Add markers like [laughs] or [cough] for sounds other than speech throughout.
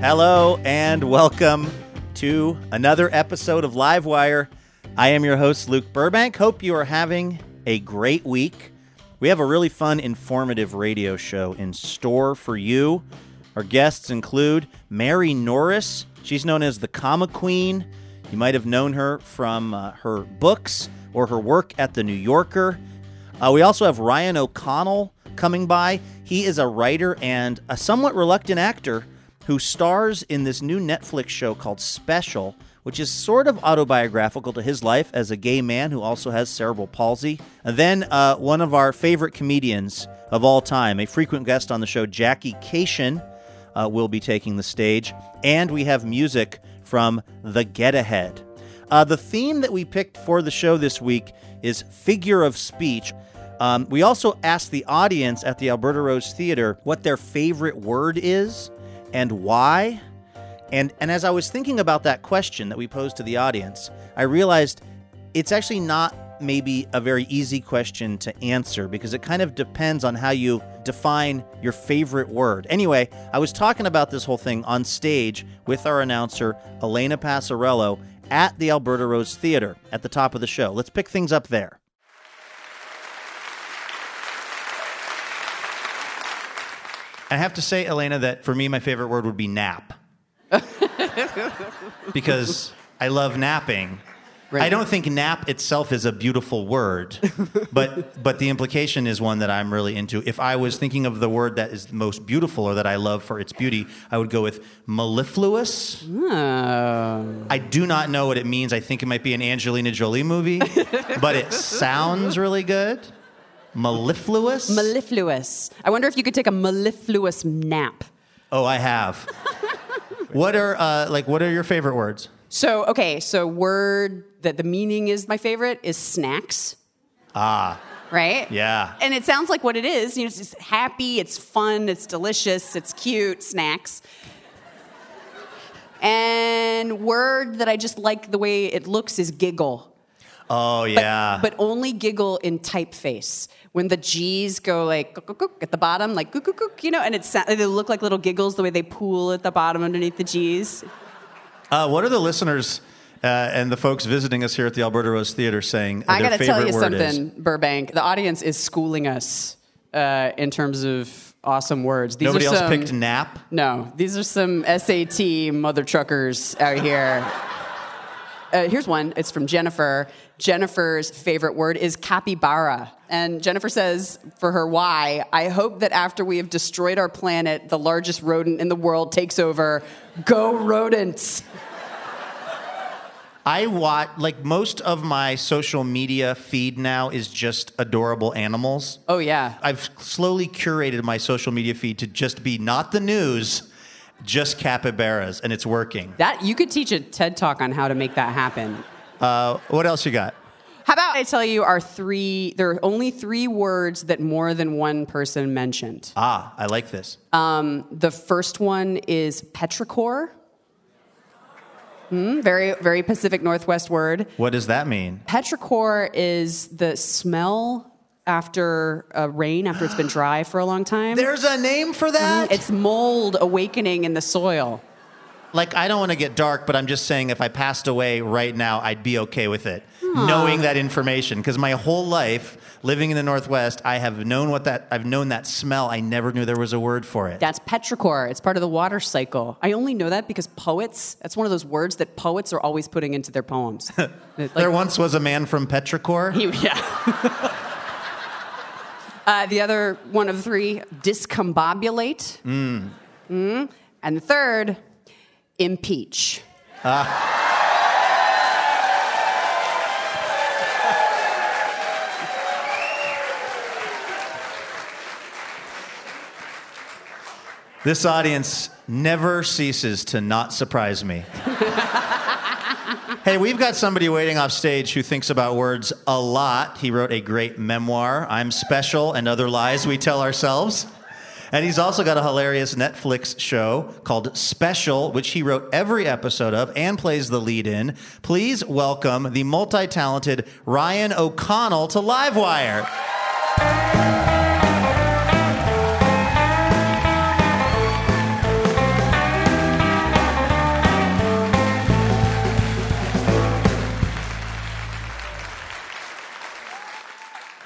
Hello and welcome to another episode of Livewire. I am your host, Luke Burbank. Hope you are having a great week. We have a really fun, informative radio show in store for you. Our guests include Mary Norris. She's known as the Comma Queen. You might have known her from uh, her books or her work at The New Yorker. Uh, we also have Ryan O'Connell coming by. He is a writer and a somewhat reluctant actor who stars in this new Netflix show called Special, which is sort of autobiographical to his life as a gay man who also has cerebral palsy. And then uh, one of our favorite comedians of all time, a frequent guest on the show, Jackie Kashian, uh, will be taking the stage. And we have music from The Get Ahead. Uh, the theme that we picked for the show this week is figure of speech. Um, we also asked the audience at the Alberta Rose Theater what their favorite word is and why. And, and as I was thinking about that question that we posed to the audience, I realized it's actually not maybe a very easy question to answer because it kind of depends on how you define your favorite word. Anyway, I was talking about this whole thing on stage with our announcer, Elena Passarello, at the Alberta Rose Theater at the top of the show. Let's pick things up there. I have to say, Elena, that for me, my favorite word would be nap. [laughs] because I love napping. Right. I don't think nap itself is a beautiful word, [laughs] but but the implication is one that I'm really into. If I was thinking of the word that is most beautiful or that I love for its beauty, I would go with mellifluous. Oh. I do not know what it means. I think it might be an Angelina Jolie movie, but it [laughs] sounds really good. Mellifluous. Mellifluous. I wonder if you could take a mellifluous nap. oh, I have. what are uh, like? What are your favorite words? So, okay, so word that the meaning is my favorite is snacks. Ah, Right? yeah. And it sounds like what it is. You know, it's just happy, it's fun, it's delicious, it's cute, snacks. And word that I just like the way it looks is giggle. Oh, yeah. but only giggle in typeface. When the G's go like gook, gook, at the bottom, like gook, gook, you know, and it's they look like little giggles the way they pool at the bottom underneath the G's. Uh, what are the listeners uh, and the folks visiting us here at the Alberta Rose Theater saying I got to tell you word is? something, Burbank. The audience is schooling us uh, in terms of awesome words. These Nobody are else some, picked nap. No, these are some SAT mother truckers out here. Uh, here's one. It's from Jennifer. Jennifer's favorite word is capybara. And Jennifer says, for her why, I hope that after we have destroyed our planet, the largest rodent in the world takes over. Go rodents. I watch like most of my social media feed now is just adorable animals. Oh, yeah. I've slowly curated my social media feed to just be not the news, just capybaras, and it's working. That you could teach a TED talk on how to make that happen. Uh, what else you got? How about I tell you our three, there are only three words that more than one person mentioned. Ah, I like this. Um, the first one is petrichor. Hmm, very, very Pacific Northwest word. What does that mean? Petrichor is the smell after a rain, after it's been dry for a long time. There's a name for that. Mm-hmm. It's mold awakening in the soil. like I don't want to get dark, but I'm just saying if I passed away right now, I'd be okay with it, knowing that information. Because my whole life living in the Northwest, I have known what that I've known that smell. I never knew there was a word for it. That's petrichor. It's part of the water cycle. I only know that because poets, that's one of those words that poets are always putting into their poems. [laughs] Like- there once was a man from Petrichor. [laughs] He- yeah. [laughs] uh, the other one of three, discombobulate. Mm. And the third, impeach. This audience never ceases to not surprise me. [laughs] hey, we've got somebody waiting off stage who thinks about words a lot. He wrote a great memoir, I'm Special and Other Lies We Tell Ourselves. And he's also got a hilarious Netflix show called Special, which he wrote every episode of and plays the lead in. Please welcome the multi talented Ryan O'Connell to Livewire.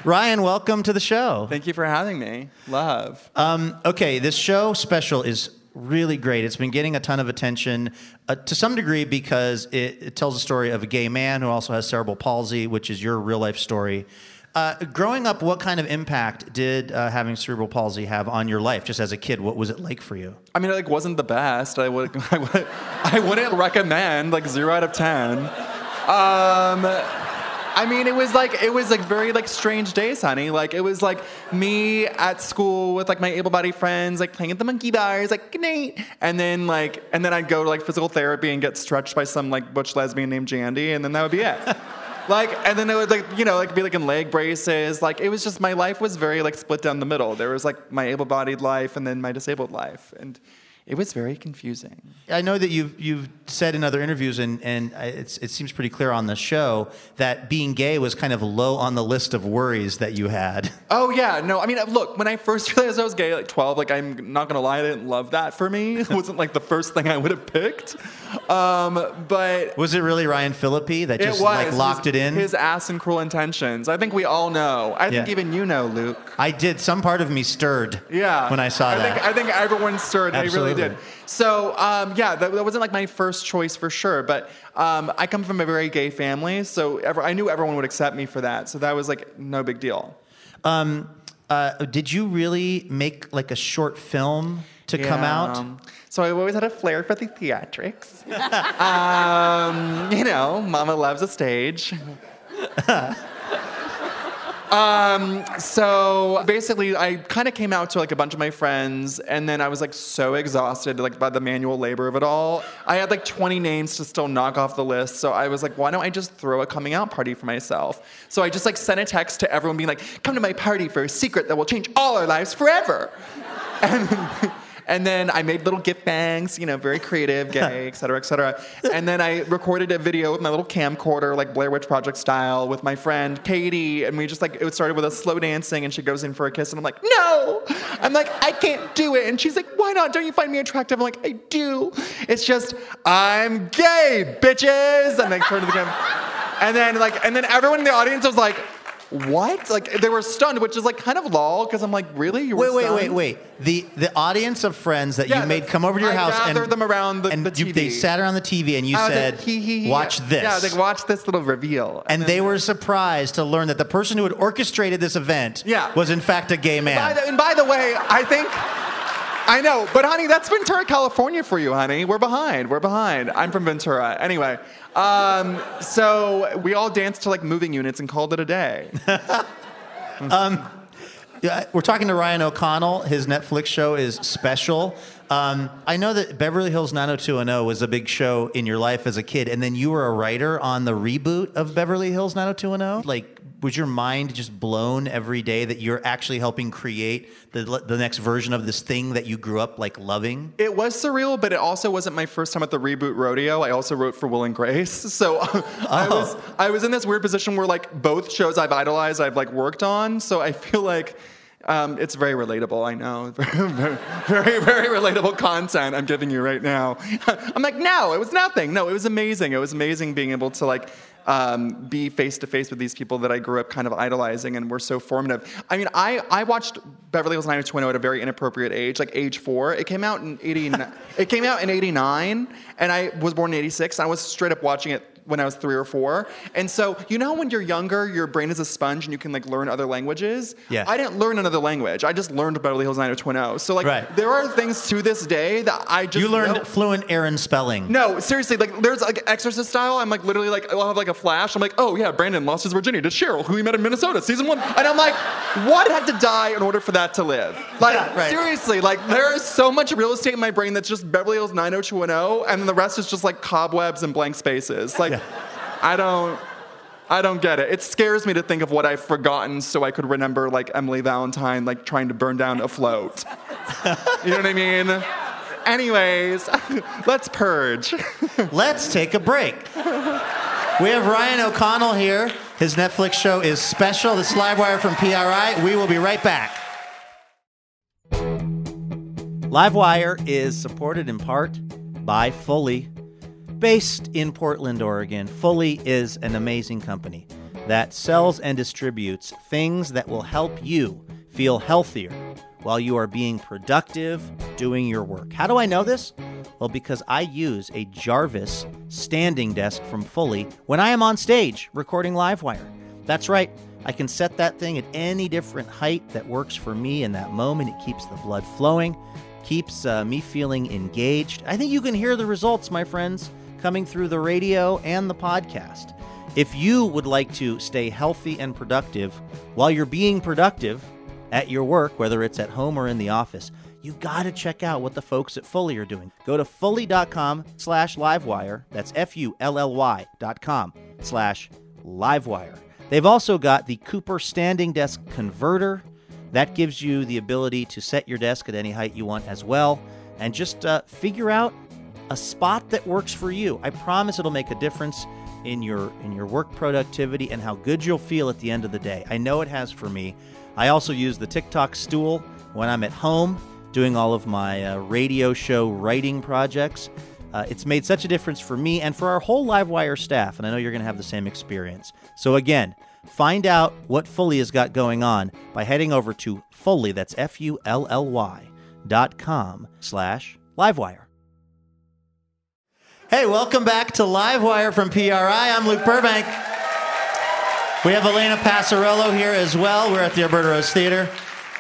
Ryan, welcome to the show. Thank you for having me. Love. Um, okay, this show special is really great. It's been getting a ton of attention uh, to some degree because it, it tells a story of a gay man who also has cerebral palsy, which is your real life story. Uh, growing up, what kind of impact did uh, having cerebral palsy have on your life, just as a kid? What was it like for you? I mean, it like wasn't the best. I would, [laughs] I would, I wouldn't recommend like zero out of ten. Um, I mean, it was like it was like very like strange days, honey. Like it was like me at school with like my able-bodied friends, like playing at the monkey bars, like good night, and then like and then I'd go to like physical therapy and get stretched by some like butch lesbian named Jandy, and then that would be it. [laughs] like and then it would like you know like be like in leg braces like it was just my life was very like split down the middle there was like my able-bodied life and then my disabled life and it was very confusing. I know that you've you've said in other interviews, and and it's, it seems pretty clear on the show that being gay was kind of low on the list of worries that you had. [laughs] Oh yeah, no, I mean, look, when I first [laughs] realized I was gay, like twelve, like I'm not gonna lie, I didn't love that for me. [laughs] It wasn't like the first thing I would have picked. Um, but was it really Ryan Phillippe that just it like locked his, it in? His ass and cruel intentions. I think we all know. I think even you know, Luke. I did. Some part of me stirred. Yeah. When I saw I that. Think, I think everyone stirred. They really did. So, um, yeah, that, that wasn't like my first choice for sure. But um, I come from a very gay family, so ever, I knew everyone would accept me for that. So that was like no big deal. Um, uh, did you really make like a short film to come out? Um, So I've always had a flair for the theatrics. [laughs] um, you know, Mama loves a stage. [laughs] um, so basically, I kind of came out to like a bunch of my friends, and then I was like so exhausted, like by the manual labor of it all. I had like 20 names to still knock off the list, so I was like, why don't I just throw a coming out party for myself? So I just like sent a text to everyone, being like, come to my party for a secret that will change all our lives forever. [laughs] And, and then I made little gift bangs, you know, very creative, gay, [laughs] et cetera, et cetera. And then I recorded a video with my little camcorder, like Blair Witch Project style, with my friend Katie. And we just like, it started with us slow dancing, and she goes in for a kiss, and I'm like, no! I'm like, I can't do it. And she's like, why not? Don't you find me attractive? I'm like, I do. It's just, I'm gay, bitches! And like, turn to the camera. And then like, and then everyone in the audience was like, what? Like they were stunned, which is like kind of lol because I'm like, really? You were Wait, wait, wait, stunned? wait. The the audience of friends that Yeah, you made come over to your I house gathered and them around the- and the you- they TV. sat around the TV and you I was said, like, he, he, he. "Watch this." Yeah, like watch this little reveal. and they were surprised to learn that the person who had orchestrated this event Yeah. was in fact a gay By man. the, and by the way, I think. I know, but honey, that's Ventura, California for you, honey. We're behind. We're behind. I'm from Ventura. Anyway, um, so we all danced to like moving units and called it a day. [laughs] Yeah, We're talking to Ryan O'Connell. His Netflix show is special. Um, I know that Beverly Hills 90210 was a big show in your life as a kid, and then you were a writer on the reboot of Beverly Hills 90210. Like, was your mind just blown every day that you're actually helping create the, the next version of this thing that you grew up like loving? It was surreal, but it also wasn't my first time at the reboot rodeo. I also wrote for Will and Grace, [laughs] so [laughs] I was I was in this weird position where like both shows I've idolized, I've like worked on. So I feel like um, it's very relatable. I know, [laughs] very, very relatable content I'm giving you right now. [laughs] I'm like, no, it was nothing. No, it was amazing. It was amazing being able to like um, be face to face with these people that I grew up kind of idolizing and were so formative. I mean, I, I watched Beverly Hills 90210 at a very inappropriate age, like age four. It came out in 89. it came out in 89, and I was born in 86. I was straight up watching it when I was three or four. And so, you know, when you're younger, your brain is a sponge and you can like learn other languages. Yeah. I didn't learn another language. I just learned Beverly Hills 90210. So like, Right. there are things to this day that I just You learned know- fluent Aaron spelling. no, seriously, like there's like Exorcist style. I'm like literally like I'll have like a flash. I'm like, oh yeah, Brandon lost his virginity to Cheryl, who he met in Minnesota, season one. And I'm like, what had to die in order for that to live? Like Yeah, right. seriously, like there is so much real estate in my brain that's just Beverly Hills 90210, and then the rest is just like cobwebs and blank spaces. Like, I don't. I don't get it. It scares me to think of what I've forgotten so I could remember like Emily Valentine like trying to burn down a float. you know what I mean? Anyways, [laughs] let's purge. [laughs] Let's take a break. We have Ryan O'Connell here. His Netflix show is special. This is Livewire from PRI. We will be right back. Livewire is supported in part by Fully. Based in Portland, Oregon, Fully is an amazing company. that sells and distributes things that will help you feel healthier while you are being productive doing your work. How do I know this? Well, because I use a Jarvis standing desk from Fully when I am on stage recording Livewire. That's right. I can set that thing at any different height that works for me in that moment. It keeps the blood flowing, keeps uh, me feeling engaged. I think you can hear the results, my friends, coming through the radio and the podcast. If you would like to stay healthy and productive while you're being productive at your work, whether it's at home or in the office, you got to check out what the folks at Fully are doing. Go to fully.com slash livewire. That's F-U-L-L-Y dot com slash livewire. They've also got the Cooper Standing Desk Converter. That gives you the ability to set your desk at any height you want as well. And just uh, figure out a spot that works for you. I promise it'll make a difference in your in your work productivity and how good you'll feel at the end of the day. I know it has for me. I also use the TikTok stool when I'm at home doing all of my uh, radio show writing projects. Uh, it's made such a difference for me and for our whole Livewire staff, and I know you're going to have the same experience. So again, find out what Fully has got going on by heading over to Fully, that's F-U-L-L-Y dot com slash Livewire. Hey, welcome back to Livewire from PRI. I'm Luke Burbank. We have Elena Passarello here as well. We're at the Alberta Rose Theater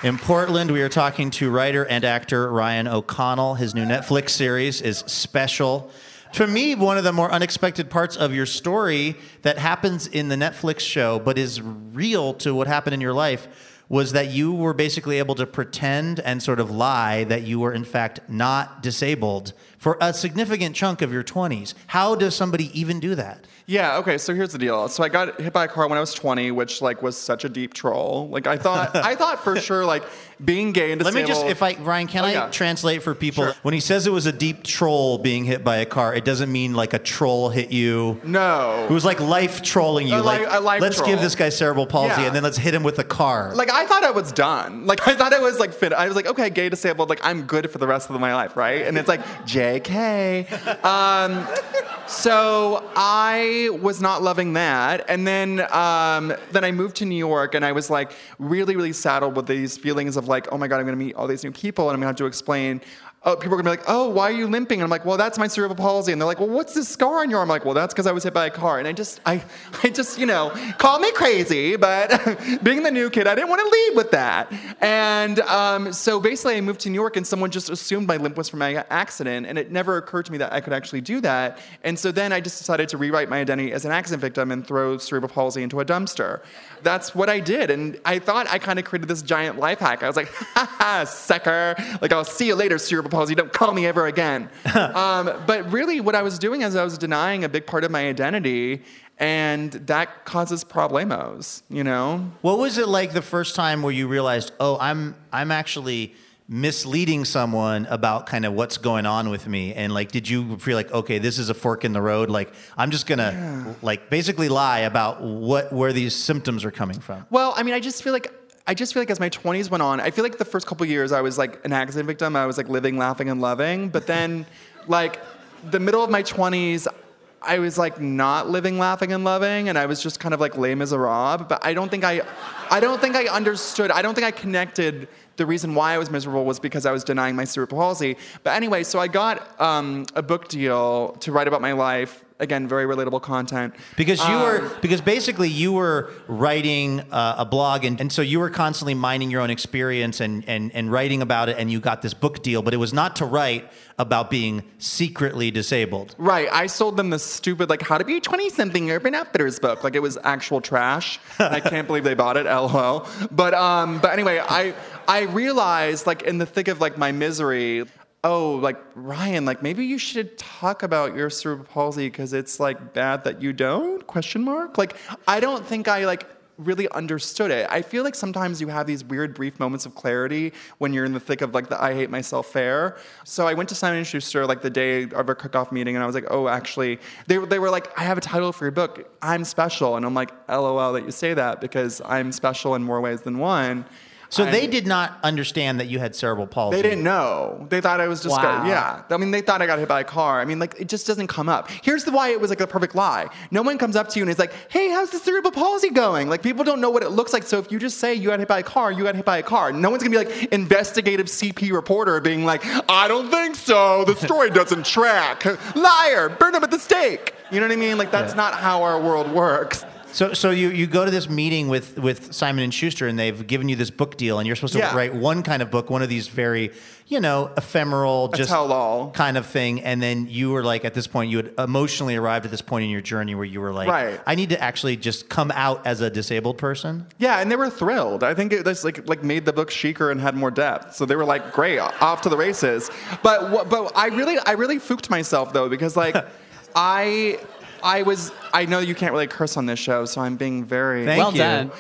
in Portland. We are talking to writer and actor Ryan O'Connell. His new Netflix series is special. To me, one of the more unexpected parts of your story that happens in the Netflix show, but is real to what happened in your life, was that you were basically able to pretend and sort of lie that you were, in fact, not disabled for a significant chunk of your 20s. How does somebody even do that? Yeah, okay, so here's the deal. So I got hit by a car when I was 20, which like was such a deep troll. Like I thought [laughs] I thought for sure like being gay and Let me just, if I, Ryan, can Oh, I yeah. translate for people? Sure. When he says it was a deep troll being hit by a car, it doesn't mean like a troll hit you. No. It was like life trolling you. A like, li- a life let's troll. give this guy cerebral palsy Yeah. and then let's hit him with a car. like I thought I was done. Like [laughs] I thought I was like fit. I was like, okay, gay disabled. Like I'm good for the rest of my life, right? And it's like, [laughs] J.K. Um, so I was not loving that, and then um, then I moved to New York, and I was like really, really saddled with these feelings of like, oh my god, I'm going to meet all these new people, and I'm going to have to explain. Oh, people are gonna be like, "Oh, why are you limping?" And I'm like, "Well, that's my cerebral palsy." And they're like, "Well, what's this scar on your arm?" I'm like, "Well, that's because I was hit by a car." And I just, I, [laughs] I just, you know, call me crazy, but [laughs] being the new kid, I didn't want to lead with that. And um, so basically, I moved to New York, and someone just assumed my limp was from my accident, and it never occurred to me that I could actually do that. And so then I just decided to rewrite my identity as an accident victim and throw cerebral palsy into a dumpster. That's what I did, and I thought I kind of created this giant life hack. I was like, [laughs] "Ha ha, sucker! Like I'll see you later, cerebral palsy. Don't call me ever again." [laughs] um, but really, what I was doing is I was denying a big part of my identity, and that causes problemos. You know? what was it like the first time where you realized, oh, I'm I'm actually misleading someone about kind of what's going on with me and like did you feel like okay this is a fork in the road like i'm just gonna like basically lie about what where these symptoms are coming from Well, I mean, I just feel like I just feel like as my 20s went on, I feel like the first couple years I was like an accident victim. I was like living, laughing, and loving. But then, [laughs] like the middle of my 20s, I was like not living, laughing, and loving, and I was just kind of like lame as a rob. But I don't think I, I don't think I understood. I don't think I connected. The reason why I was miserable was because I was denying my cerebral palsy. But anyway, so I got um, a book deal to write about my life. Again, very relatable content. Because you were, Um, because basically you were writing uh, a blog, and, and so you were constantly mining your own experience and, and, and writing about it, and you got this book deal, but it was not to write about being secretly disabled. Right. I sold them the stupid, like, how to be a 20 something Urban Outfitters book. Like, it was actual trash. I can't believe they bought it, [laughs] lol. But, um, but anyway, I, I realized, like, in the thick of, like, my misery, oh, like, Ryan, like, maybe you should talk about your cerebral palsy because it's, like, bad that you don't? Question mark? Like, I don't think I, like, really understood it. I feel like sometimes you have these weird brief moments of clarity when you're in the thick of like the I hate myself fair. So I went to Simon and Schuster like the day of our cook-off meeting and I was like, "Oh, actually, they they were like, "I have a title for your book. I'm special." And I'm like, "LOL that you say that because I'm special in more ways than one." So they did not understand that you had cerebral palsy. They didn't know. They thought I was just, Wow. yeah. I mean, they thought I got hit by a car. I mean, like, it just doesn't come up. Here's the why it was like a perfect lie. No one comes up to you and is like, hey, how's the cerebral palsy going? Like, people don't know what it looks like. So if you just say you got hit by a car, you got hit by a car. No one's gonna be like, investigative CP reporter being like, I don't think so. The story [laughs] doesn't track. Liar, burn him at the stake. You know what I mean? Like, that's Yeah. not how our world works. So, so you, you go to this meeting with, with Simon and Schuster, and they've given you this book deal, and you're supposed to Yeah. write one kind of book, one of these very, you know, ephemeral, just tell-all. kind of thing. And then you were like, at this point, you had emotionally arrived at this point in your journey where you were like, Right. I need to actually just come out as a disabled person. Yeah, and they were thrilled. I think it just like like made the book chicer and had more depth. So they were like, "Great, off to the races." But but I really I really fooked myself though because like [laughs] I I was I know you can't really curse on this show, so I'm being very Thank well you. done.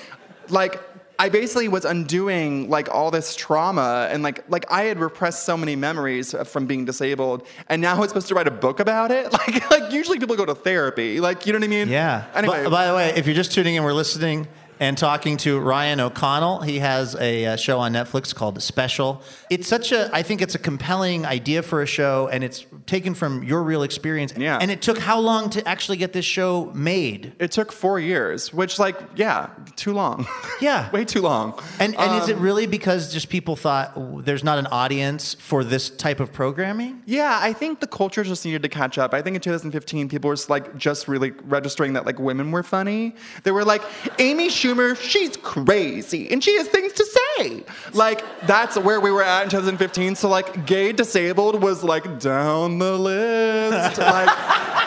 like I basically was undoing like all this trauma and like like I had repressed so many memories from being disabled, and now I'm supposed to write a book about it. [laughs] Like like usually people go to therapy, like you know what I mean? Yeah. Anyway, By, by the way, if you're just tuning in, we're listening and talking to Ryan O'Connell. He has a, uh show on Netflix called The Special. It's such a, I think it's a compelling idea for a show, and it's taken from your real experience. Yeah. And it took how long to actually get this show made? it took four years, which like yeah, too long. [laughs] Yeah. way too long. And, and is it Um, really because just people thought there's not an audience for this type of programming? Yeah, I think the culture just needed to catch up. I think in 2015, people were like just really registering that like women were funny. They were like, Amy Schumer, she's crazy and she has things to say. Like that's where we were at in 2015. So like, gay disabled was like down the list. [laughs] like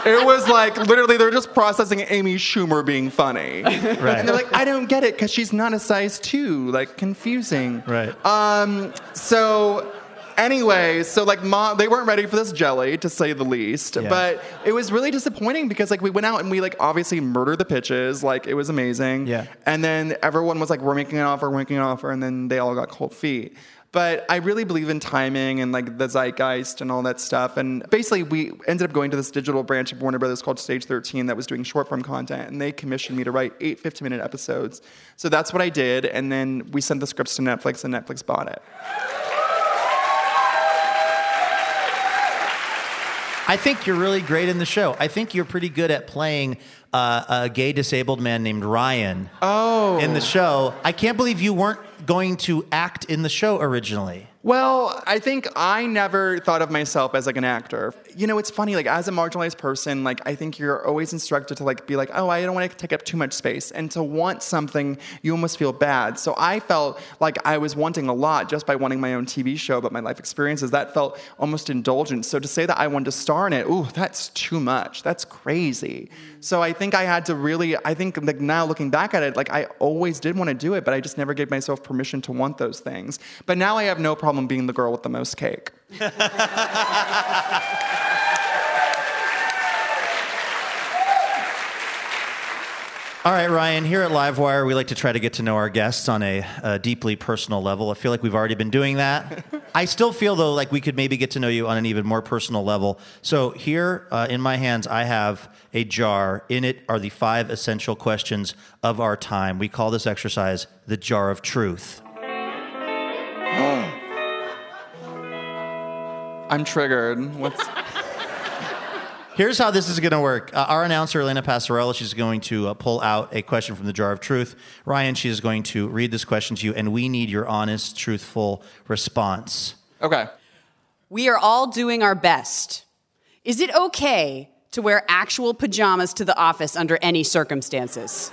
it was like literally they're just processing Amy Schumer being funny. Right. And they're like, I don't get it because she's not a size two. Like confusing. Right. Um, so anyway, so like mom, they weren't ready for this jelly to say the least. Yeah. But it was really disappointing because like we went out and we like obviously murdered the pitches. Like it was amazing. Yeah. And then everyone was like, we're making an offer, we're making an offer, and then they all got cold feet. But I really believe in timing and like the zeitgeist and all that stuff. And basically, we ended up going to this digital branch of Warner Brothers called Stage 13 that was doing short form content. And they commissioned me to write eight 50 minute episodes. So that's what I did. And then we sent the scripts to Netflix, and Netflix bought it. I think you're really great in the show. I think you're pretty good at playing uh, a gay disabled man named Ryan Oh. in the show. I can't believe you weren't going to act in the show originally. Well, I think I never thought of myself as like an actor. You know, it's funny, like as a marginalized person, like I think you're always instructed to like be like, oh, I don't want to take up too much space. And to want something, you almost feel bad. So I felt like I was wanting a lot just by wanting my own TV show about my life experiences. That felt almost indulgent. So to say that I wanted to star in it, ooh, that's too much. That's crazy. So I think I had to really, I think like now looking back at it, like I always did want to do it, but I just never gave myself permission to want those things. But now I have no problem being the girl with the most cake. [laughs] All right, Ryan, here at Livewire, we like to try to get to know our guests on a, a deeply personal level. I feel like we've already been doing that. [laughs] I still feel, though, like we could maybe get to know you on an even more personal level. So, here uh, in my hands, I have a jar. In it are the five essential questions of our time. We call this exercise the jar of truth. [gasps] I'm triggered. What's [laughs] Here's how this is going to work. Uh, our announcer, Elena Passarello, she's going to uh, pull out a question from the jar of truth. Ryan, she is going to read this question to you, and we need your honest, truthful response. okay? We are all doing our best. Is it okay to wear actual pajamas to the office under any circumstances?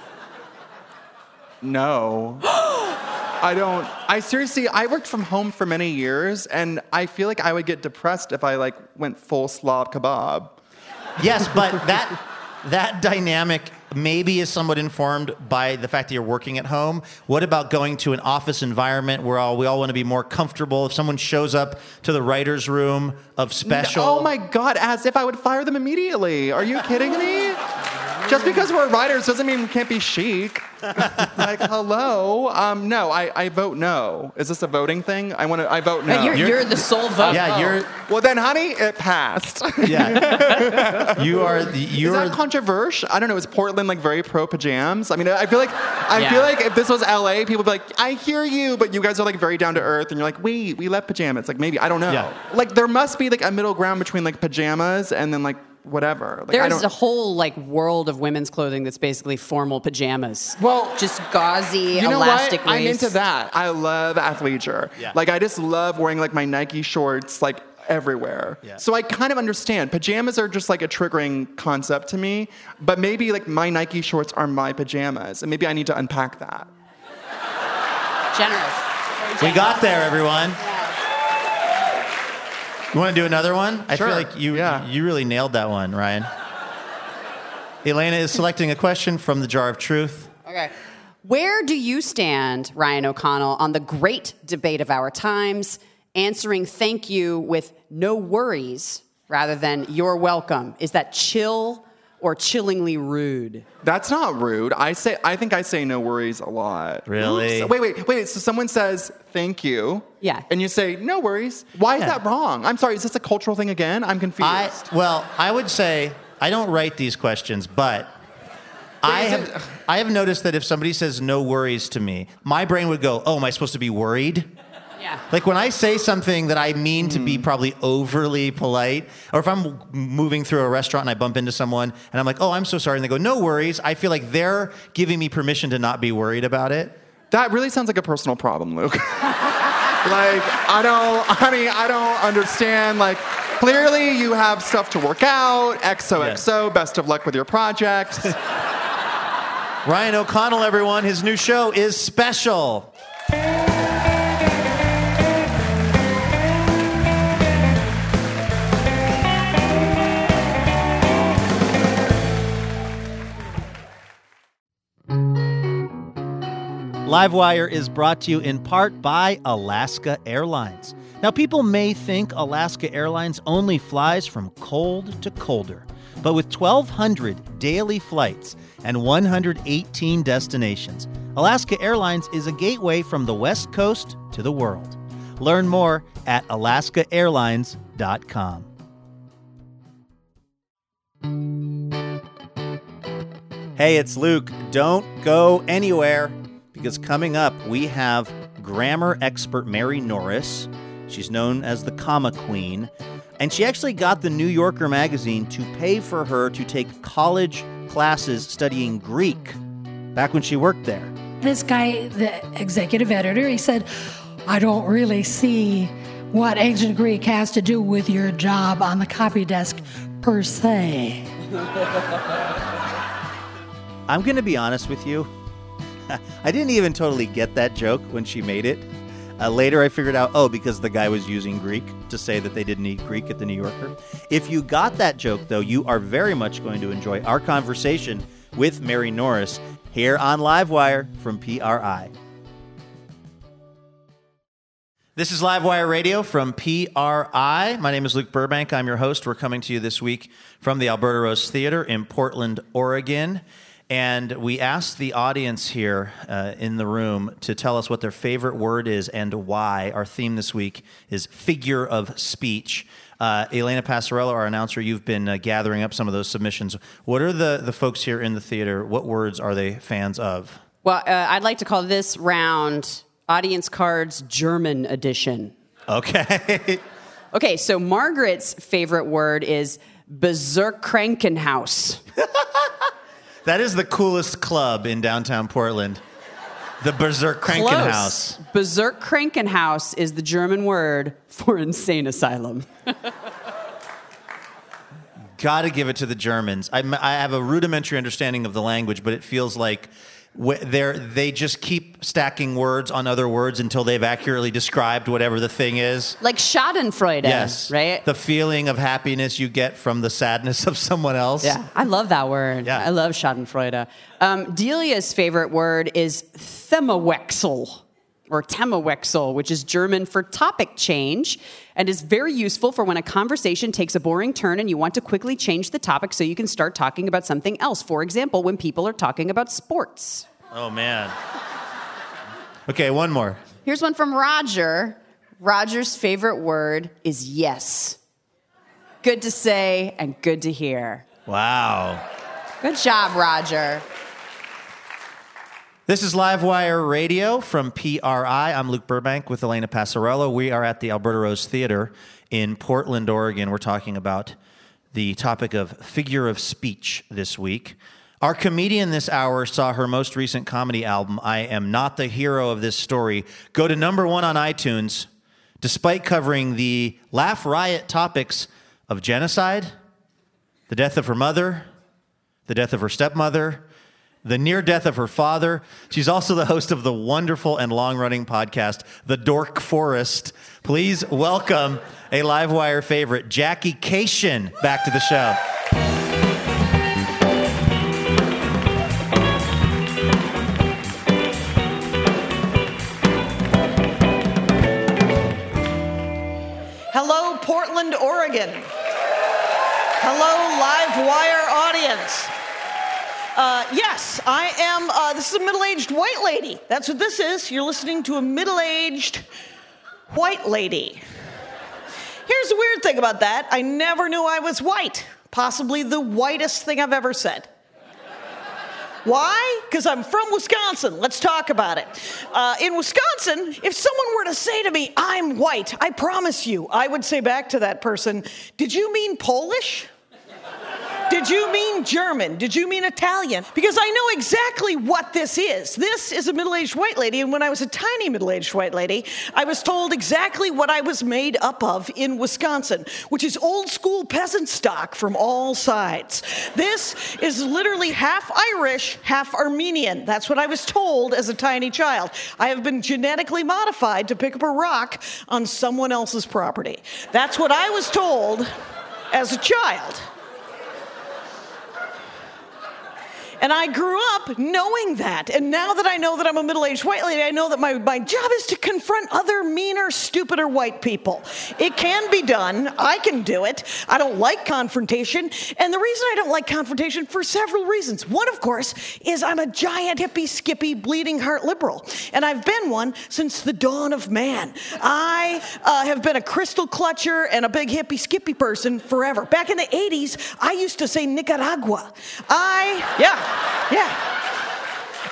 No. [gasps] I don't. I seriously, I worked from home for many years, and I feel like I would get depressed if I like went full slob kebab. Yes, but that that dynamic maybe is somewhat informed by the fact that you're working at home. What about going to an office environment where all, we all want to be more comfortable? If someone shows up to the writer's room of special, Oh my god! As if I would fire them immediately. Are you kidding me? Just because we're writers doesn't mean we can't be chic. [laughs] like, hello. Um, no, I, I vote no. Is this a voting thing? I want to. I vote no. But you're, you're the sole vote. Yeah, Oh. you're. Well, then, honey, it passed. Yeah, [laughs] you are. The, you're. Is that controversial? I don't know. Is Portland like very pro pajamas? I mean, I feel like I Yeah. feel like if this was LA, people would be like, "I hear you," but you guys are like very down to earth, and you're like, "Wait, we love pajamas." Like maybe I don't know. Yeah. Like there must be like a middle ground between like pajamas and then like whatever. Like, There's a whole like world of women's clothing that's basically formal pajamas. Well, just gauzy, you know elastic what? I'm into that. I love athleisure. Yeah. Like I just love wearing like my Nike shorts like everywhere. Yeah. So I kind of understand. Pajamas are just like a triggering concept to me, but maybe like my Nike shorts are my pajamas, and maybe I need to unpack that. Generous. we got there, everyone. You want to do another one? I Sure. feel like you Yeah. you really nailed that one, Ryan. Elena is selecting a question from the jar of truth. Okay. Where do you stand, Ryan O'Connell, on the great debate of our times, answering thank you with no worries rather than you're welcome? Is that chill or chillingly rude? That's not rude. I say I think I say no worries a lot. Really? So- wait, wait, wait. So someone says thank you. Yeah. And you say no worries. Why is that wrong? I'm sorry. Is this a cultural thing again? I'm confused. I well, I would say I don't write these questions, but I have it- I have noticed that if somebody says no worries to me, my brain would go, "Oh, am I supposed to be worried?" Yeah. Like when I say something that I mean to be mm. probably overly polite, or if I'm moving through a restaurant and I bump into someone and I'm like, "Oh, I'm so sorry," and they go, "No worries," I feel like they're giving me permission to not be worried about it. That really sounds like a personal problem, Luke. [laughs] like, I don't, honey, I don't understand. Like, clearly you have stuff to work out. XOXO, best of luck with your project. [laughs] Ryan O'Connell, everyone, his new show is special. Livewire is brought to you in part by Alaska Airlines. Now, people may think Alaska Airlines only flies from cold to colder, but with 1,200 daily flights and 118 destinations, Alaska Airlines is a gateway from the West Coast to the world. Learn more at alaskaairlines.com. Hey, it's Luke. Don't go anywhere because coming up we have grammar expert Mary Norris. She's known as the comma queen, and she actually got the New Yorker magazine to pay for her to take college classes studying Greek back when she worked there. this guy, the executive editor, he said, I don't really see what ancient Greek has to do with your job on the copy desk per se. [laughs] I'm going to be honest with you. [laughs] I didn't even totally get that joke when she made it. Uh, later, I figured out, oh, because the guy was using Greek to say that they didn't eat Greek at the New Yorker. If you got that joke, though, you are very much going to enjoy our conversation with Mary Norris here on Livewire from PRI. This is Livewire Radio from PRI. My name is Luke Burbank. I'm your host. We're coming to you this week from the Alberta Rose Theater in Portland, Oregon. And we asked the audience here uh, in the room to tell us what their favorite word is and why. Our theme this week is figure of speech. Uh, Elena Passarello, our announcer, you've been uh, gathering up some of those submissions. What are the, the folks here in the theater? What words are they fans of? Well, uh, I'd like to call this round Audience Cards German Edition. Okay. [laughs] Okay, so Margaret's favorite word is Berserkkrankenhaus. [laughs] That is the coolest club in downtown Portland. The Berserk Krankenhaus. Close. Berserkkrankenhaus is the German word for insane asylum. Gotta give it to the Germans. I, I have a rudimentary understanding of the language, but it feels like they just keep stacking words on other words until they've accurately described whatever the thing is. Like Schadenfreude, Yes. right? The feeling of happiness you get from the sadness of someone else. yeah, I love that word. Yeah. I love Schadenfreude. Um, Delia's favorite word is Themawechsel, or Themawechsel, which is German for topic change and is very useful for when a conversation takes a boring turn and you want to quickly change the topic so you can start talking about something else. For example, when people are talking about sports. Oh, man. Okay, one more. Here's one from Roger. Roger's favorite word is yes. Good to say and good to hear. Wow. Good job, Roger. This is Livewire Radio from PRI. I'm Luke Burbank with Elena Passarello. We are at the Alberta Rose Theater in Portland, Oregon. We're talking about the topic of figure of speech this week. Our comedian this hour saw her most recent comedy album, I Am Not the Hero of This Story, go to number one on iTunes, despite covering the laugh riot topics of genocide, the death of her mother, the death of her stepmother, the near death of her father. She's also the host of the wonderful and long running podcast, The Dork Forest. Please welcome a Livewire favorite, Jackie Kashian, back to the show. Hello, Portland, Oregon. Hello, live wire audience. Uh, yes, I am. Uh, this is a middle aged white lady. That's what this is. You're listening to a middle aged white lady. Here's the weird thing about that I never knew I was white. Possibly the whitest thing I've ever said. Why? Because I'm from Wisconsin. Let's talk about it. Uh, in Wisconsin, if someone were to say to me, I'm white, I promise you, I would say back to that person, Did you mean Polish? Did you mean German? Did you mean Italian? Because I know exactly what this is. This is a middle aged white lady, and when I was a tiny middle aged white lady, I was told exactly what I was made up of in Wisconsin, which is old school peasant stock from all sides. This is literally half Irish, half Armenian. That's what I was told as a tiny child. I have been genetically modified to pick up a rock on someone else's property. That's what I was told as a child. And I grew up knowing that. And now that I know that I'm a middle aged white lady, I know that my, my job is to confront other meaner, stupider white people. It can be done. I can do it. I don't like confrontation. And the reason I don't like confrontation for several reasons. One, of course, is I'm a giant, hippie, skippy, bleeding heart liberal. And I've been one since the dawn of man. I uh, have been a crystal clutcher and a big, hippie, skippy person forever. Back in the 80s, I used to say Nicaragua. I, yeah. Yeah.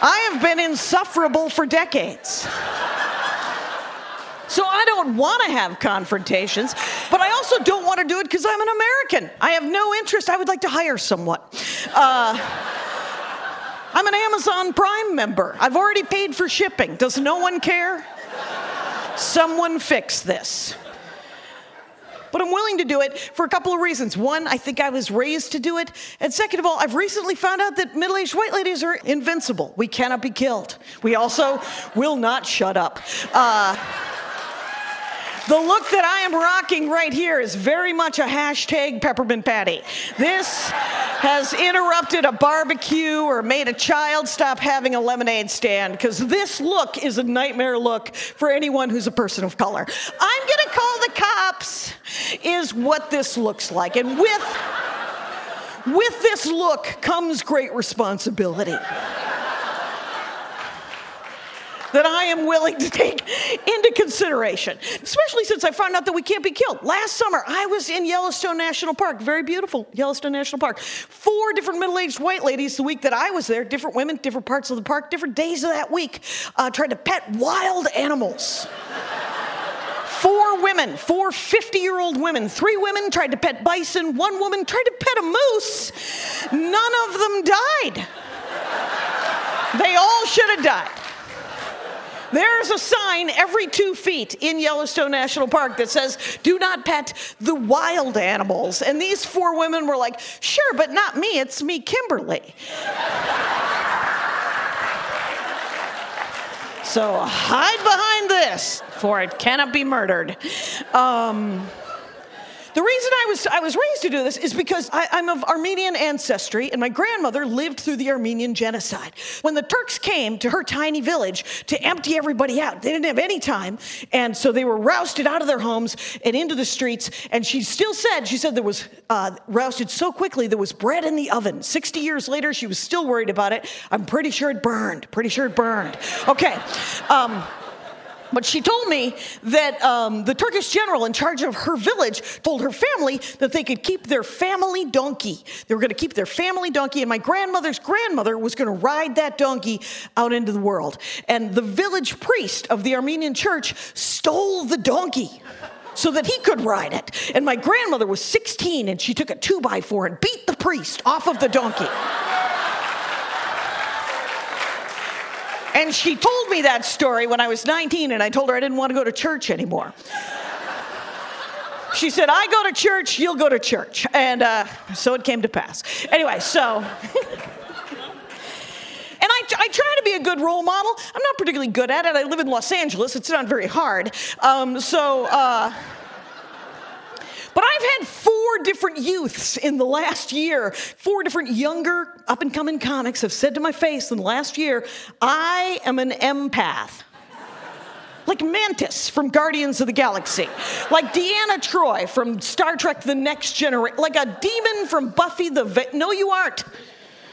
I have been insufferable for decades. So I don't want to have confrontations, but I also don't want to do it because I'm an American. I have no interest. I would like to hire someone. Uh, I'm an Amazon Prime member. I've already paid for shipping. Does no one care? Someone fix this. But I'm willing to do it for a couple of reasons. One, I think I was raised to do it. And second of all, I've recently found out that middle aged white ladies are invincible. We cannot be killed. We also will not shut up. Uh, the look that I am rocking right here is very much a hashtag peppermint patty. This has interrupted a barbecue or made a child stop having a lemonade stand because this look is a nightmare look for anyone who's a person of color. I'm gonna call the cops, is what this looks like. And with, with this look comes great responsibility that I am willing to take into consideration, especially since I found out that we can't be killed. Last summer, I was in Yellowstone National Park, very beautiful Yellowstone National Park. Four different middle aged white ladies the week that I was there, different women, different parts of the park, different days of that week, uh, tried to pet wild animals. Four women, four 50 year old women. Three women tried to pet bison. One woman tried to pet a moose. None of them died. They all should have died. There's a sign every two feet in Yellowstone National Park that says, do not pet the wild animals. And these four women were like, sure, but not me. It's me, Kimberly. so hide behind this, for it cannot be murdered. Um, The reason I was I was raised to do this is because I, I'm of Armenian ancestry, and my grandmother lived through the Armenian genocide. When the Turks came to her tiny village to empty everybody out, they didn't have any time, and so they were rousted out of their homes and into the streets. And she still said, she said there was uh, rousted so quickly there was bread in the oven. Sixty years later, she was still worried about it. I'm pretty sure it burned. Pretty sure it burned. Okay. Um, but she told me that um, the Turkish general in charge of her village told her family that they could keep their family donkey. They were going to keep their family donkey, and my grandmother's grandmother was going to ride that donkey out into the world. And the village priest of the Armenian church stole the donkey so that he could ride it. And my grandmother was 16 and she took a two by four and beat the priest off of the donkey. And she told me that story when I was 19, and I told her I didn't want to go to church anymore. She said, I go to church, you'll go to church. And uh, so it came to pass. Anyway, so. [laughs] and I, I try to be a good role model. I'm not particularly good at it. I live in Los Angeles, it's not very hard. Um, so. Uh, but I've had four different youths in the last year, four different younger up and coming comics have said to my face in the last year, I am an empath. Like Mantis from Guardians of the Galaxy, like Deanna Troi from Star Trek The Next Generation, like a demon from Buffy the Vet. No, you aren't.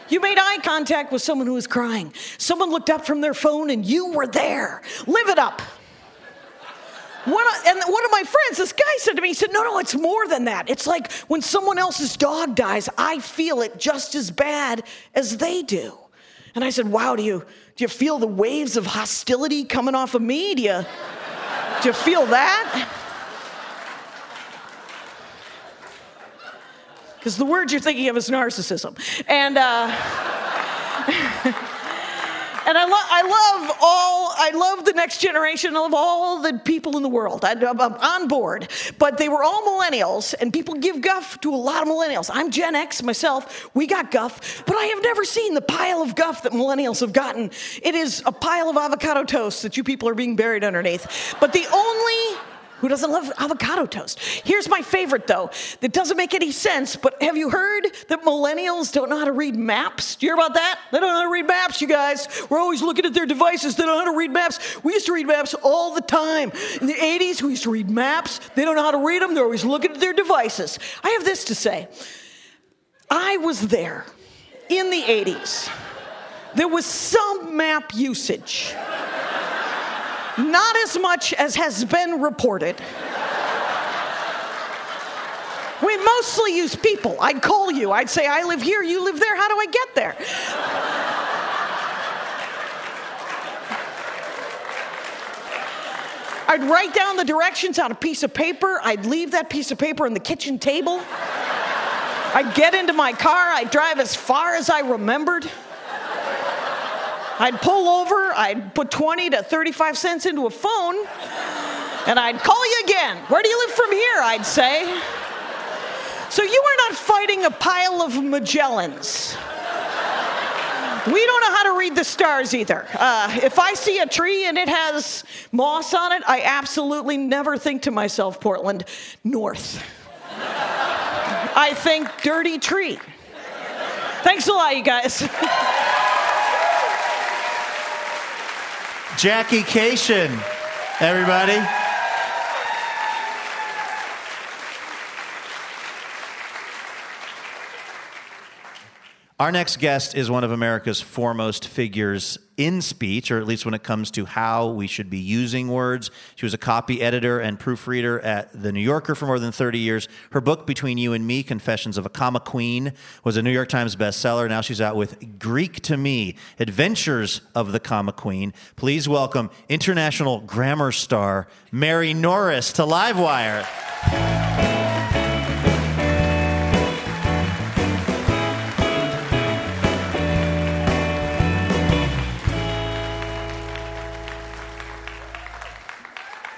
You made eye contact with someone who was crying. Someone looked up from their phone and you were there. Live it up. One of, and one of my friends, this guy said to me, he said, No, no, it's more than that. It's like when someone else's dog dies, I feel it just as bad as they do. And I said, Wow, do you, do you feel the waves of hostility coming off of me? Do you, do you feel that? [laughs] Because the word you're thinking of is narcissism. And, uh, [laughs] And I, lo- I love all, I love the next generation. Love all the people in the world. I, am on board. But they were all millennials, and people give guff to a lot of millennials. I'm Gen X myself. We got guff, but I have never seen the pile of guff that millennials have gotten. It is a pile of avocado toast that you people are being buried underneath. But the only who doesn't love avocado toast? Here's my favorite though, that doesn't make any sense, but have you heard that millennials don't know how to read maps? Do you hear about that? They don't know how to read maps, you guys. We're always looking at their devices, they don't know how to read maps. We used to read maps all the time. In the 80s, we used to read maps. They don't know how to read them, they're always looking at their devices. I have this to say I was there in the 80s. There was some map usage. Not as much as has been reported. We mostly use people. I'd call you. I'd say, I live here, you live there. How do I get there? I'd write down the directions on a piece of paper. I'd leave that piece of paper on the kitchen table. I'd get into my car. I'd drive as far as I remembered. I'd pull over, I'd put 20 to 35 cents into a phone, and I'd call you again. Where do you live from here? I'd say. So you are not fighting a pile of Magellans. We don't know how to read the stars either. Uh, if I see a tree and it has moss on it, I absolutely never think to myself, Portland, north. I think dirty tree. Thanks a lot, you guys. [laughs] Jackie Kashian, everybody. Our next guest is one of America's foremost figures in speech, or at least when it comes to how we should be using words. She was a copy editor and proofreader at The New Yorker for more than 30 years. Her book, Between You and Me Confessions of a Comma Queen, was a New York Times bestseller. Now she's out with Greek to Me Adventures of the Comma Queen. Please welcome international grammar star Mary Norris to Livewire.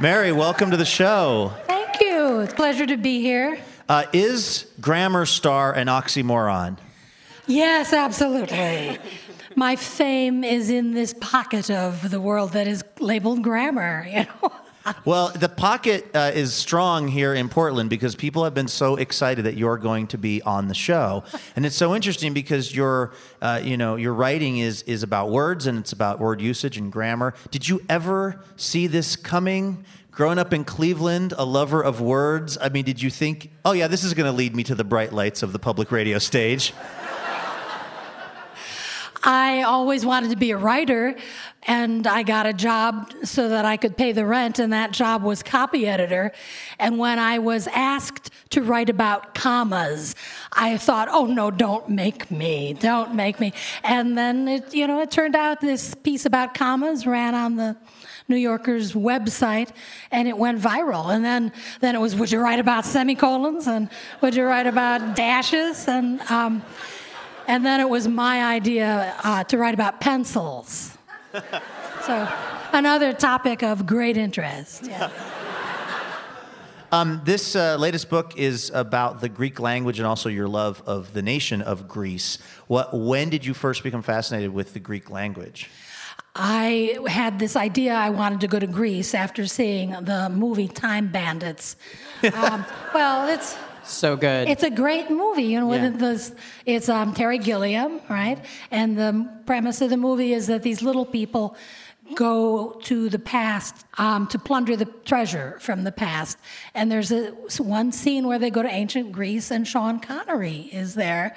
Mary, welcome to the show. Thank you. It's a pleasure to be here. Uh, is grammar star an oxymoron? Yes, absolutely. My fame is in this pocket of the world that is labeled grammar, you know. Well, the pocket uh, is strong here in Portland because people have been so excited that you're going to be on the show, and it's so interesting because your, uh, you know, your writing is is about words and it's about word usage and grammar. Did you ever see this coming? Growing up in Cleveland, a lover of words. I mean, did you think, oh yeah, this is going to lead me to the bright lights of the public radio stage? I always wanted to be a writer, and I got a job so that I could pay the rent, and that job was copy editor. And when I was asked to write about commas, I thought, oh no, don't make me, don't make me. And then it, you know, it turned out this piece about commas ran on the New Yorker's website, and it went viral. And then, then it was, would you write about semicolons, and would you write about dashes, and um, and then it was my idea uh, to write about pencils. [laughs] so, another topic of great interest. Yeah. Um, this uh, latest book is about the Greek language and also your love of the nation of Greece. What, when did you first become fascinated with the Greek language? I had this idea I wanted to go to Greece after seeing the movie Time Bandits. [laughs] Um, well, it's So good. It's a great movie, you know. With Yeah. the, it's um, Terry Gilliam, right? And the premise of the movie is that these little people go to the past um, to plunder the treasure from the past. And there's a one scene where they go to ancient Greece, and Sean Connery is there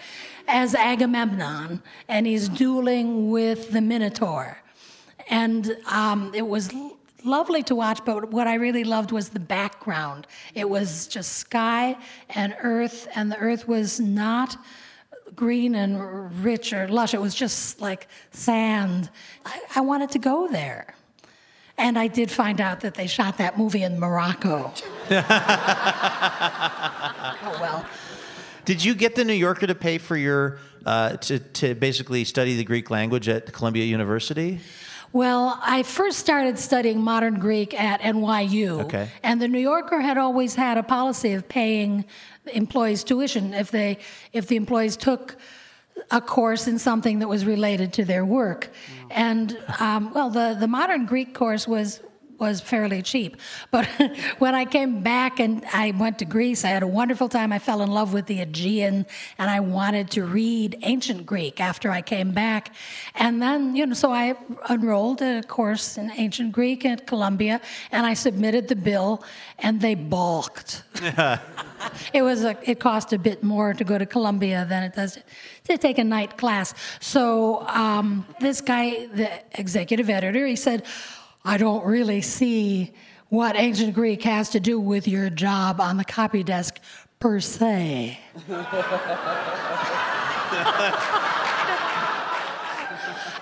as Agamemnon, and he's dueling with the Minotaur. And um, it was lovely to watch, but what I really loved was the background. It was just sky and earth, and the earth was not green and rich or lush. It was just like sand. I, I wanted to go there. And I did find out that they shot that movie in Morocco. [laughs] oh, well. Did you get the New Yorker to pay for your uh, to to basically study the Greek language at Columbia University? Well, I first started studying modern Greek at NYU. Okay. And the New Yorker had always had a policy of paying employees tuition if they if the employees took a course in something that was related to their work. And um, well, the, the modern Greek course was was fairly cheap. But [laughs] when I came back and I went to Greece, I had a wonderful time. I fell in love with the Aegean and I wanted to read ancient Greek after I came back. And then, you know, so I enrolled a course in ancient Greek at Columbia and I submitted the bill and they balked. [laughs] [laughs] it was a, it cost a bit more to go to Columbia than it does to take a night class. So um, this guy, the executive editor, he said, "I don't really see what ancient Greek has to do with your job on the copy desk per se."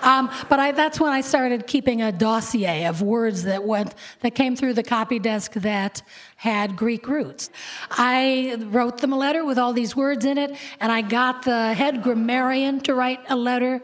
Um, but I, that's when I started keeping a dossier of words that went that came through the copy desk that had Greek roots. I wrote them a letter with all these words in it, and I got the head grammarian to write a letter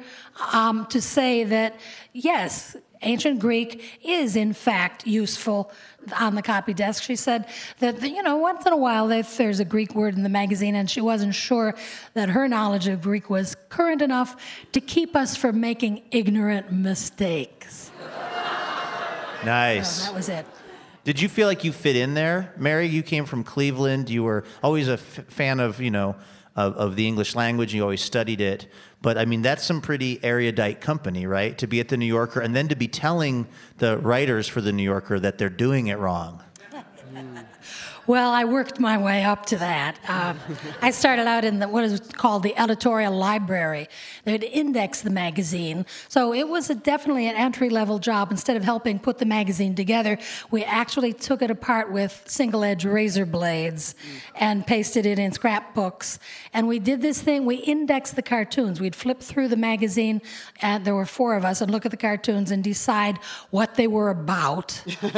um, to say that yes, ancient Greek is in fact useful on the copy desk. She said that you know once in a while if there's a Greek word in the magazine, and she wasn't sure that her knowledge of Greek was current enough to keep us from making ignorant mistakes. Nice. That was it. Did you feel like you fit in there, Mary? You came from Cleveland. You were always a f- fan of you know of, of the English language. You always studied it. But I mean, that's some pretty erudite company, right? To be at the New Yorker and then to be telling the writers for the New Yorker that they're doing it wrong. Mm. Well, I worked my way up to that. Um, [laughs] I started out in the, what is called the editorial library. They'd index the magazine. So it was a, definitely an entry level job. Instead of helping put the magazine together, we actually took it apart with single edge razor blades and pasted it in scrapbooks. And we did this thing, we indexed the cartoons. We'd flip through the magazine, and there were four of us, and look at the cartoons and decide what they were about. [laughs]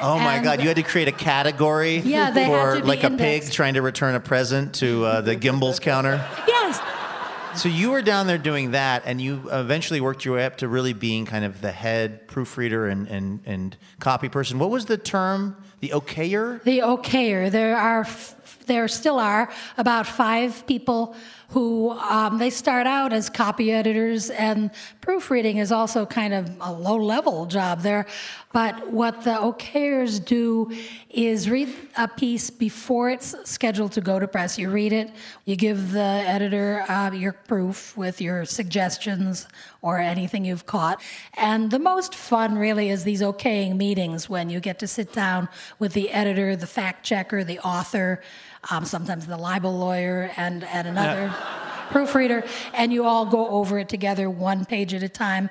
Oh my And- God! You had to create a category Yeah, they had for to be like a pig trying to return a present to uh, the Gimbels counter. yes. So you were down there doing that, and you eventually worked your way up to really being kind of the head proofreader and, and, and copy person. What was the term? The okayer? The okayer. There are f- there still are about five people who um, they start out as copy editors, and proofreading is also kind of a low level job there. But what the okayers do is read a piece before it's scheduled to go to press. You read it, you give the editor uh, your proof with your suggestions or anything you've caught. And the most fun really is these okaying meetings when you get to sit down with the editor, the fact checker, the author um, sometimes the libel lawyer and, and another yeah. proofreader, and you all go over it together one page at a time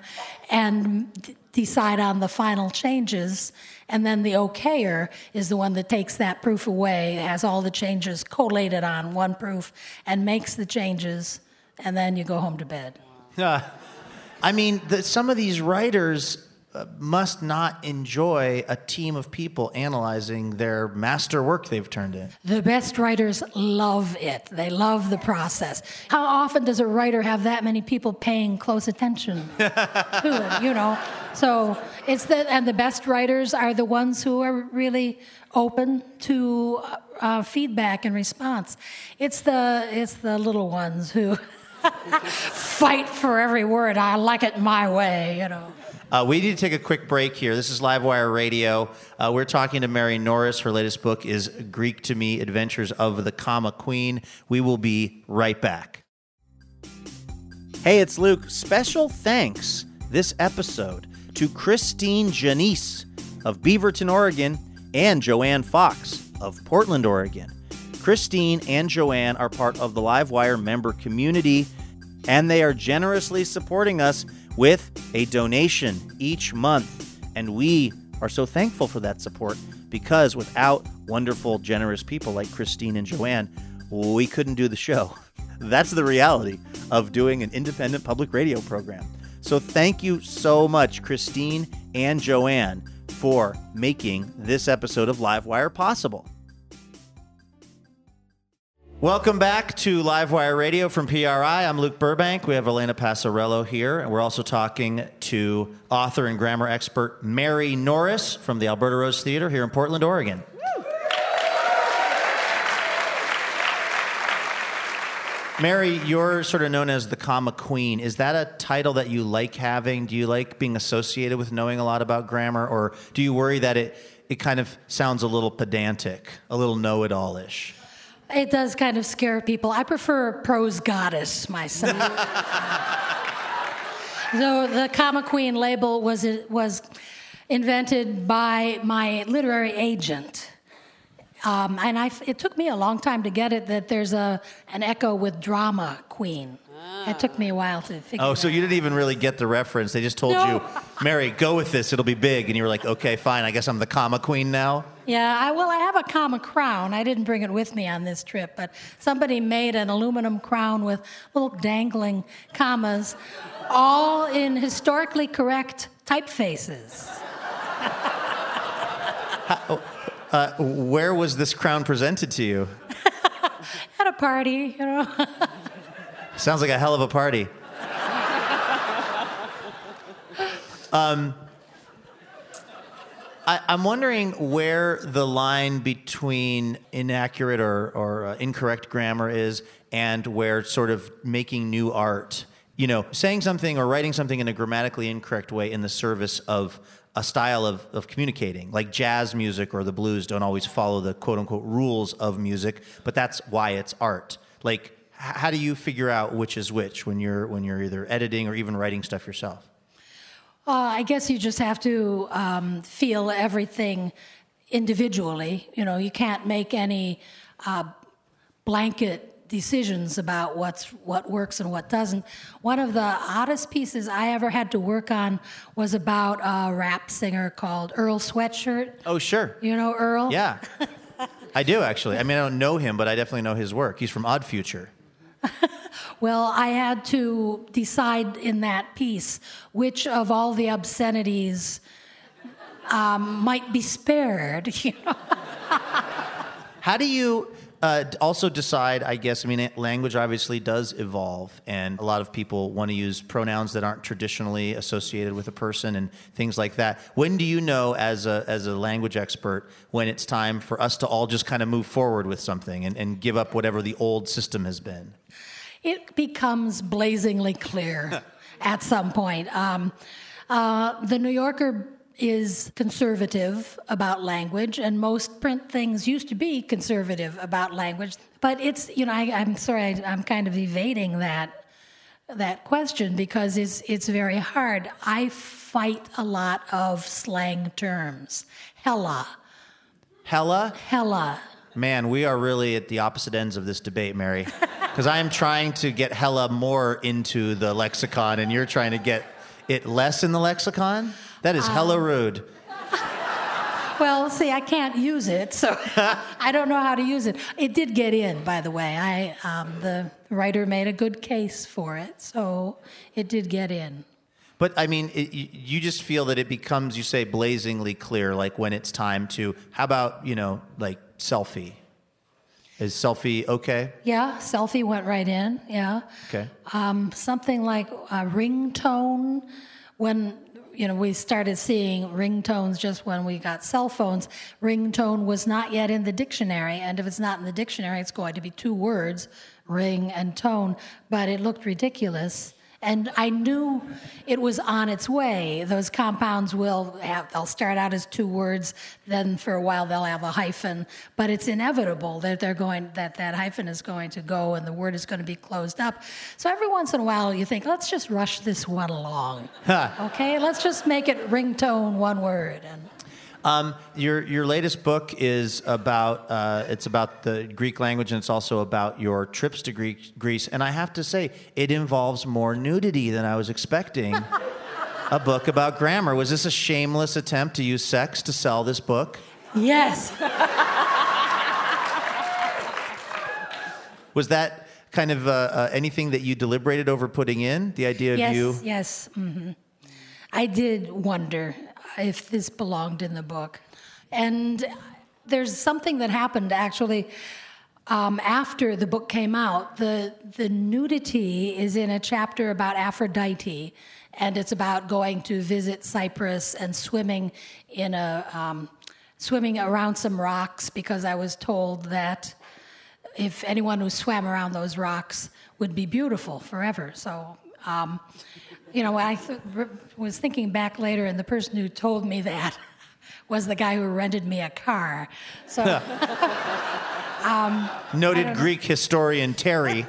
and d- decide on the final changes. And then the okayer is the one that takes that proof away, has all the changes collated on one proof, and makes the changes, and then you go home to bed. Yeah. I mean, the, some of these writers must not enjoy a team of people analyzing their master work they've turned in. The best writers love it. They love the process. How often does a writer have that many people paying close attention [laughs] to it, you know? So it's the and the best writers are the ones who are really open to uh, uh feedback and response. It's the it's the little ones who [laughs] fight for every word. I like it my way, you know. Uh, we need to take a quick break here. This is Livewire Radio. Uh, we're talking to Mary Norris. Her latest book is Greek to Me Adventures of the Comma Queen. We will be right back. Hey, it's Luke. Special thanks this episode to Christine Janice of Beaverton, Oregon, and Joanne Fox of Portland, Oregon. Christine and Joanne are part of the Livewire member community, and they are generously supporting us with a donation each month. And we are so thankful for that support because without wonderful, generous people like Christine and Joanne, we couldn't do the show. [laughs] That's the reality of doing an independent public radio program. So thank you so much, Christine and Joanne, for making this episode of Livewire possible. Welcome back to Livewire Radio from PRI. I'm Luke Burbank. We have Elena Passarello here, and we're also talking to author and grammar expert Mary Norris from the Alberta Rose Theater here in Portland, Oregon. Mary, you're sort of known as the comma queen. Is that a title that you like having? Do you like being associated with knowing a lot about grammar, or do you worry that it, it kind of sounds a little pedantic, a little know it all ish? It does kind of scare people. I prefer prose goddess myself. [laughs] so the comma queen label was was invented by my literary agent. Um, and I, it took me a long time to get it that there's a, an echo with drama queen. It took me a while to figure. Out. Oh, so you didn't even really get the reference. They just told no. you, Mary, go with this. It'll be big, and you were like, okay, fine. I guess I'm the comma queen now. Yeah, I, well, I have a comma crown. I didn't bring it with me on this trip, but somebody made an aluminum crown with little dangling commas, all in historically correct typefaces. How, uh, where was this crown presented to you? [laughs] At a party, you know. [laughs] Sounds like a hell of a party. um, I, am wondering where the line between inaccurate or, or uh, incorrect grammar is and where sort of making new art, you know, saying something or writing something in a grammatically incorrect way in the service of a style of, of communicating. Like jazz music or the blues don't always follow the quote unquote rules of music, but that's why it's art. Like how do you figure out which is which when you're when you're either editing or even writing stuff yourself? Uh, I guess you just have to um, feel everything individually. You know, you can't make any uh, blanket decisions about what's what works and what doesn't. One of the oddest pieces I ever had to work on was about a rap singer called Earl Sweatshirt. Oh, sure. You know Earl? Yeah. I do actually. I mean, I don't know him, but I definitely know his work. He's from Odd Future. [laughs] well, I had to decide in that piece which of all the obscenities um, might be spared. [laughs] You know? How do you? uh, also decide? I guess. I mean, language obviously does evolve, and a lot of people want to use pronouns that aren't traditionally associated with a person and things like that. When do you know, as a as a language expert, when it's time for us to all just kind of move forward with something and, and give up whatever the old system has been? It becomes blazingly clear [laughs] at some point. Um, uh, the New Yorker is conservative about language, and most print things used to be conservative about language. But it's, you know, I, I'm sorry, I, I'm kind of evading that that question because it's it's very hard. I fight a lot of slang terms. Hella, Hella, hella. Man, we are really at the opposite ends of this debate, Mary. [laughs] Because I am trying to get hella more into the lexicon, and you're trying to get it less in the lexicon. That is hella rude. [laughs] Well, see, I can't use it, so [laughs] I don't know how to use it. It did get in, by the way. I um, the writer made a good case for it, so it did get in. But I mean, it, you just feel that it becomes, you say, blazingly clear, like when it's time to. How about you know, like selfie? Is selfie okay? Yeah, selfie went right in. Yeah, Okay. um, something like a ringtone. When you know we started seeing ringtones just when we got cell phones, ringtone was not yet in the dictionary, and if it's not in the dictionary, it's going to be two words, ring and tone. But it looked ridiculous. And I knew it was on its way. Those compounds will have, they'll start out as two words, then for a while they'll have a hyphen, but it's inevitable that they're going, that that hyphen is going to go and the word is going to be closed up. So every once in a while you think, let's just rush this one along. okay, let's just make it ringtone one word. And Um, your your latest book is about uh, it's about the Greek language and it's also about your trips to Greek, Greece. And I have to say, it involves more nudity than I was expecting. [laughs] a book about grammar. Was this a shameless attempt to use sex to sell this book? yes, Was that kind of uh, uh, anything that you deliberated over putting in? The idea of yes, you. yes. hmm I did wonder if this belonged in the book. And there's something that happened actually um, after the book came out. The, the nudity is in a chapter about Aphrodite, and it's about going to visit Cyprus and swimming in a. Um, swimming around some rocks because I was told that if anyone who swam around those rocks would be beautiful forever. So, um, you know, I th- was thinking back later, and the person who told me that [laughs] was the guy who rented me a car. So, [laughs] um, Noted Greek historian Terry.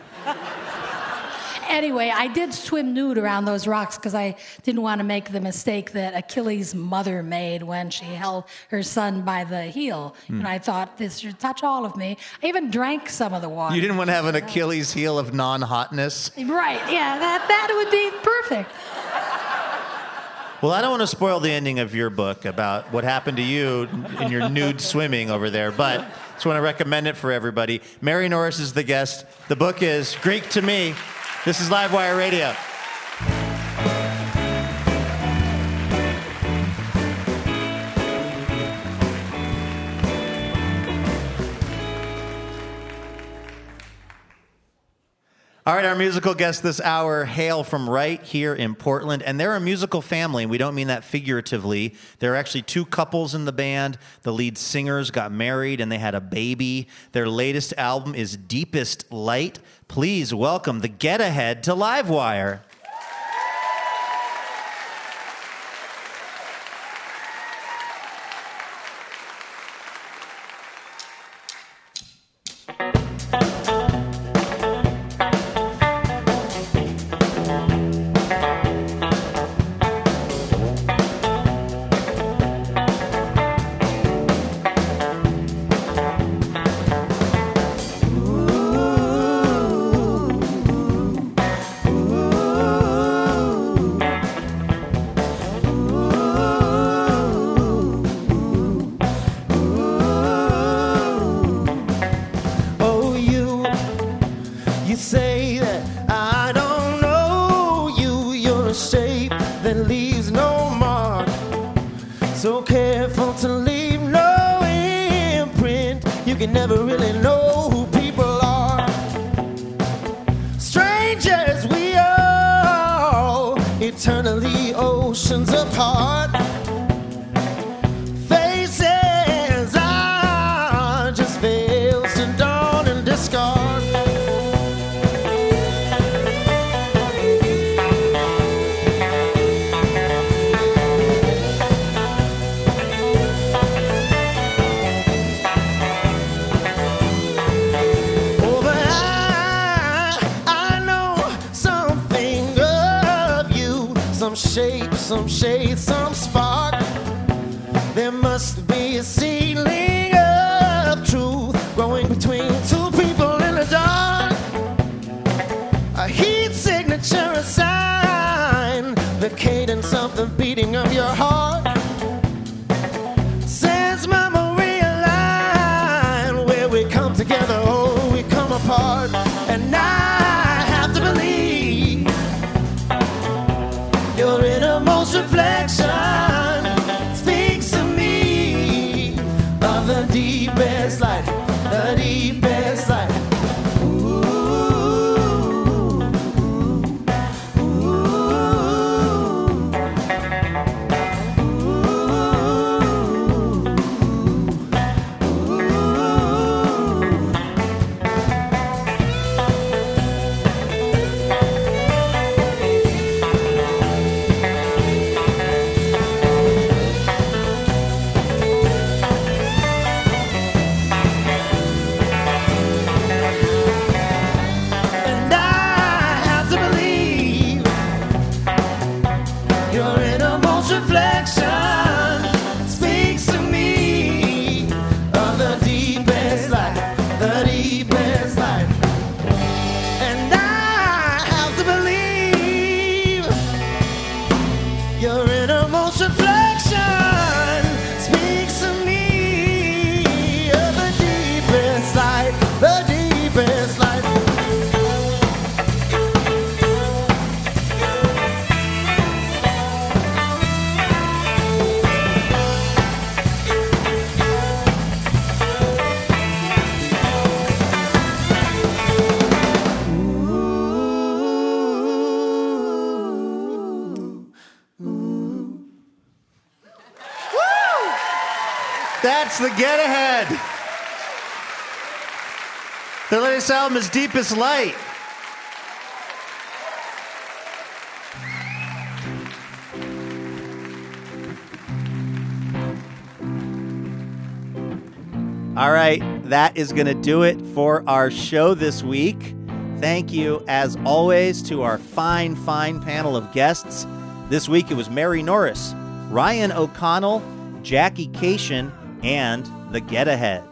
Anyway, I did swim nude around those rocks because I didn't want to make the mistake that Achilles' mother made when she held her son by the heel. Hmm. And I thought this should touch all of me. I even drank some of the water. You didn't want to have an Achilles heel of non-hotness. Right, yeah, that, that would be perfect. Well, I don't want to spoil the ending of your book about what happened to you in your nude [laughs] swimming over there, but just want to recommend it for everybody. Mary Norris is the guest. The book is Greek to Me. This is Livewire Radio. All right, our musical guest this hour hail from right here in Portland, and they're a musical family, we don't mean that figuratively. There are actually two couples in the band. The lead singers got married and they had a baby. Their latest album is Deepest Light. Please welcome the Get Ahead to Livewire. Of the deepest light, That's the Get Ahead. Their latest album is Deepest Light. All right, that is going to do it for our show this week. Thank you, as always, to our fine, fine panel of guests. This week it was Mary Norris, Ryan O'Connell, Jackie Kashian, and The Get Ahead.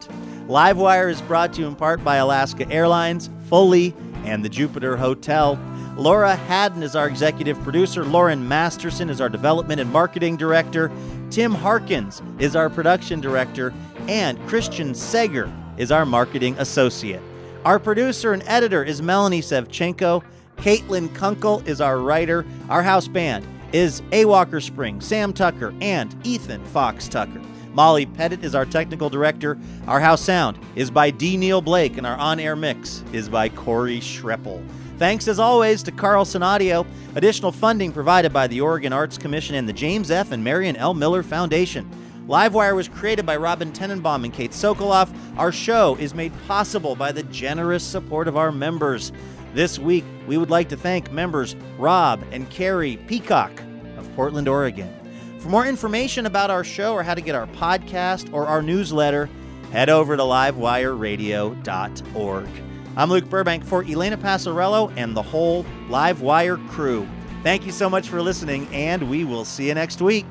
Livewire is brought to you in part by Alaska Airlines, Foley, and the Jupiter Hotel. Laura Haddon is our executive producer. Lauren Masterson is our development and marketing director. Tim Harkins is our production director. And Christian Seger is our marketing associate. Our producer and editor is Melanie Sevchenko. Caitlin Kunkel is our writer. Our house band is A. Walker Spring, Sam Tucker, and Ethan Fox Tucker. Molly Pettit is our technical director. Our house sound is by D. Neil Blake, and our on air mix is by Corey Schreppel. Thanks as always to Carlson Audio. Additional funding provided by the Oregon Arts Commission and the James F. and Marion L. Miller Foundation. Livewire was created by Robin Tenenbaum and Kate Sokoloff. Our show is made possible by the generous support of our members. This week, we would like to thank members Rob and Carrie Peacock of Portland, Oregon. For more information about our show or how to get our podcast or our newsletter, head over to livewireradio.org. I'm Luke Burbank for Elena Passarello and the whole Livewire crew. Thank you so much for listening, and we will see you next week.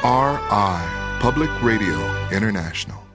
PRI, Public Radio International.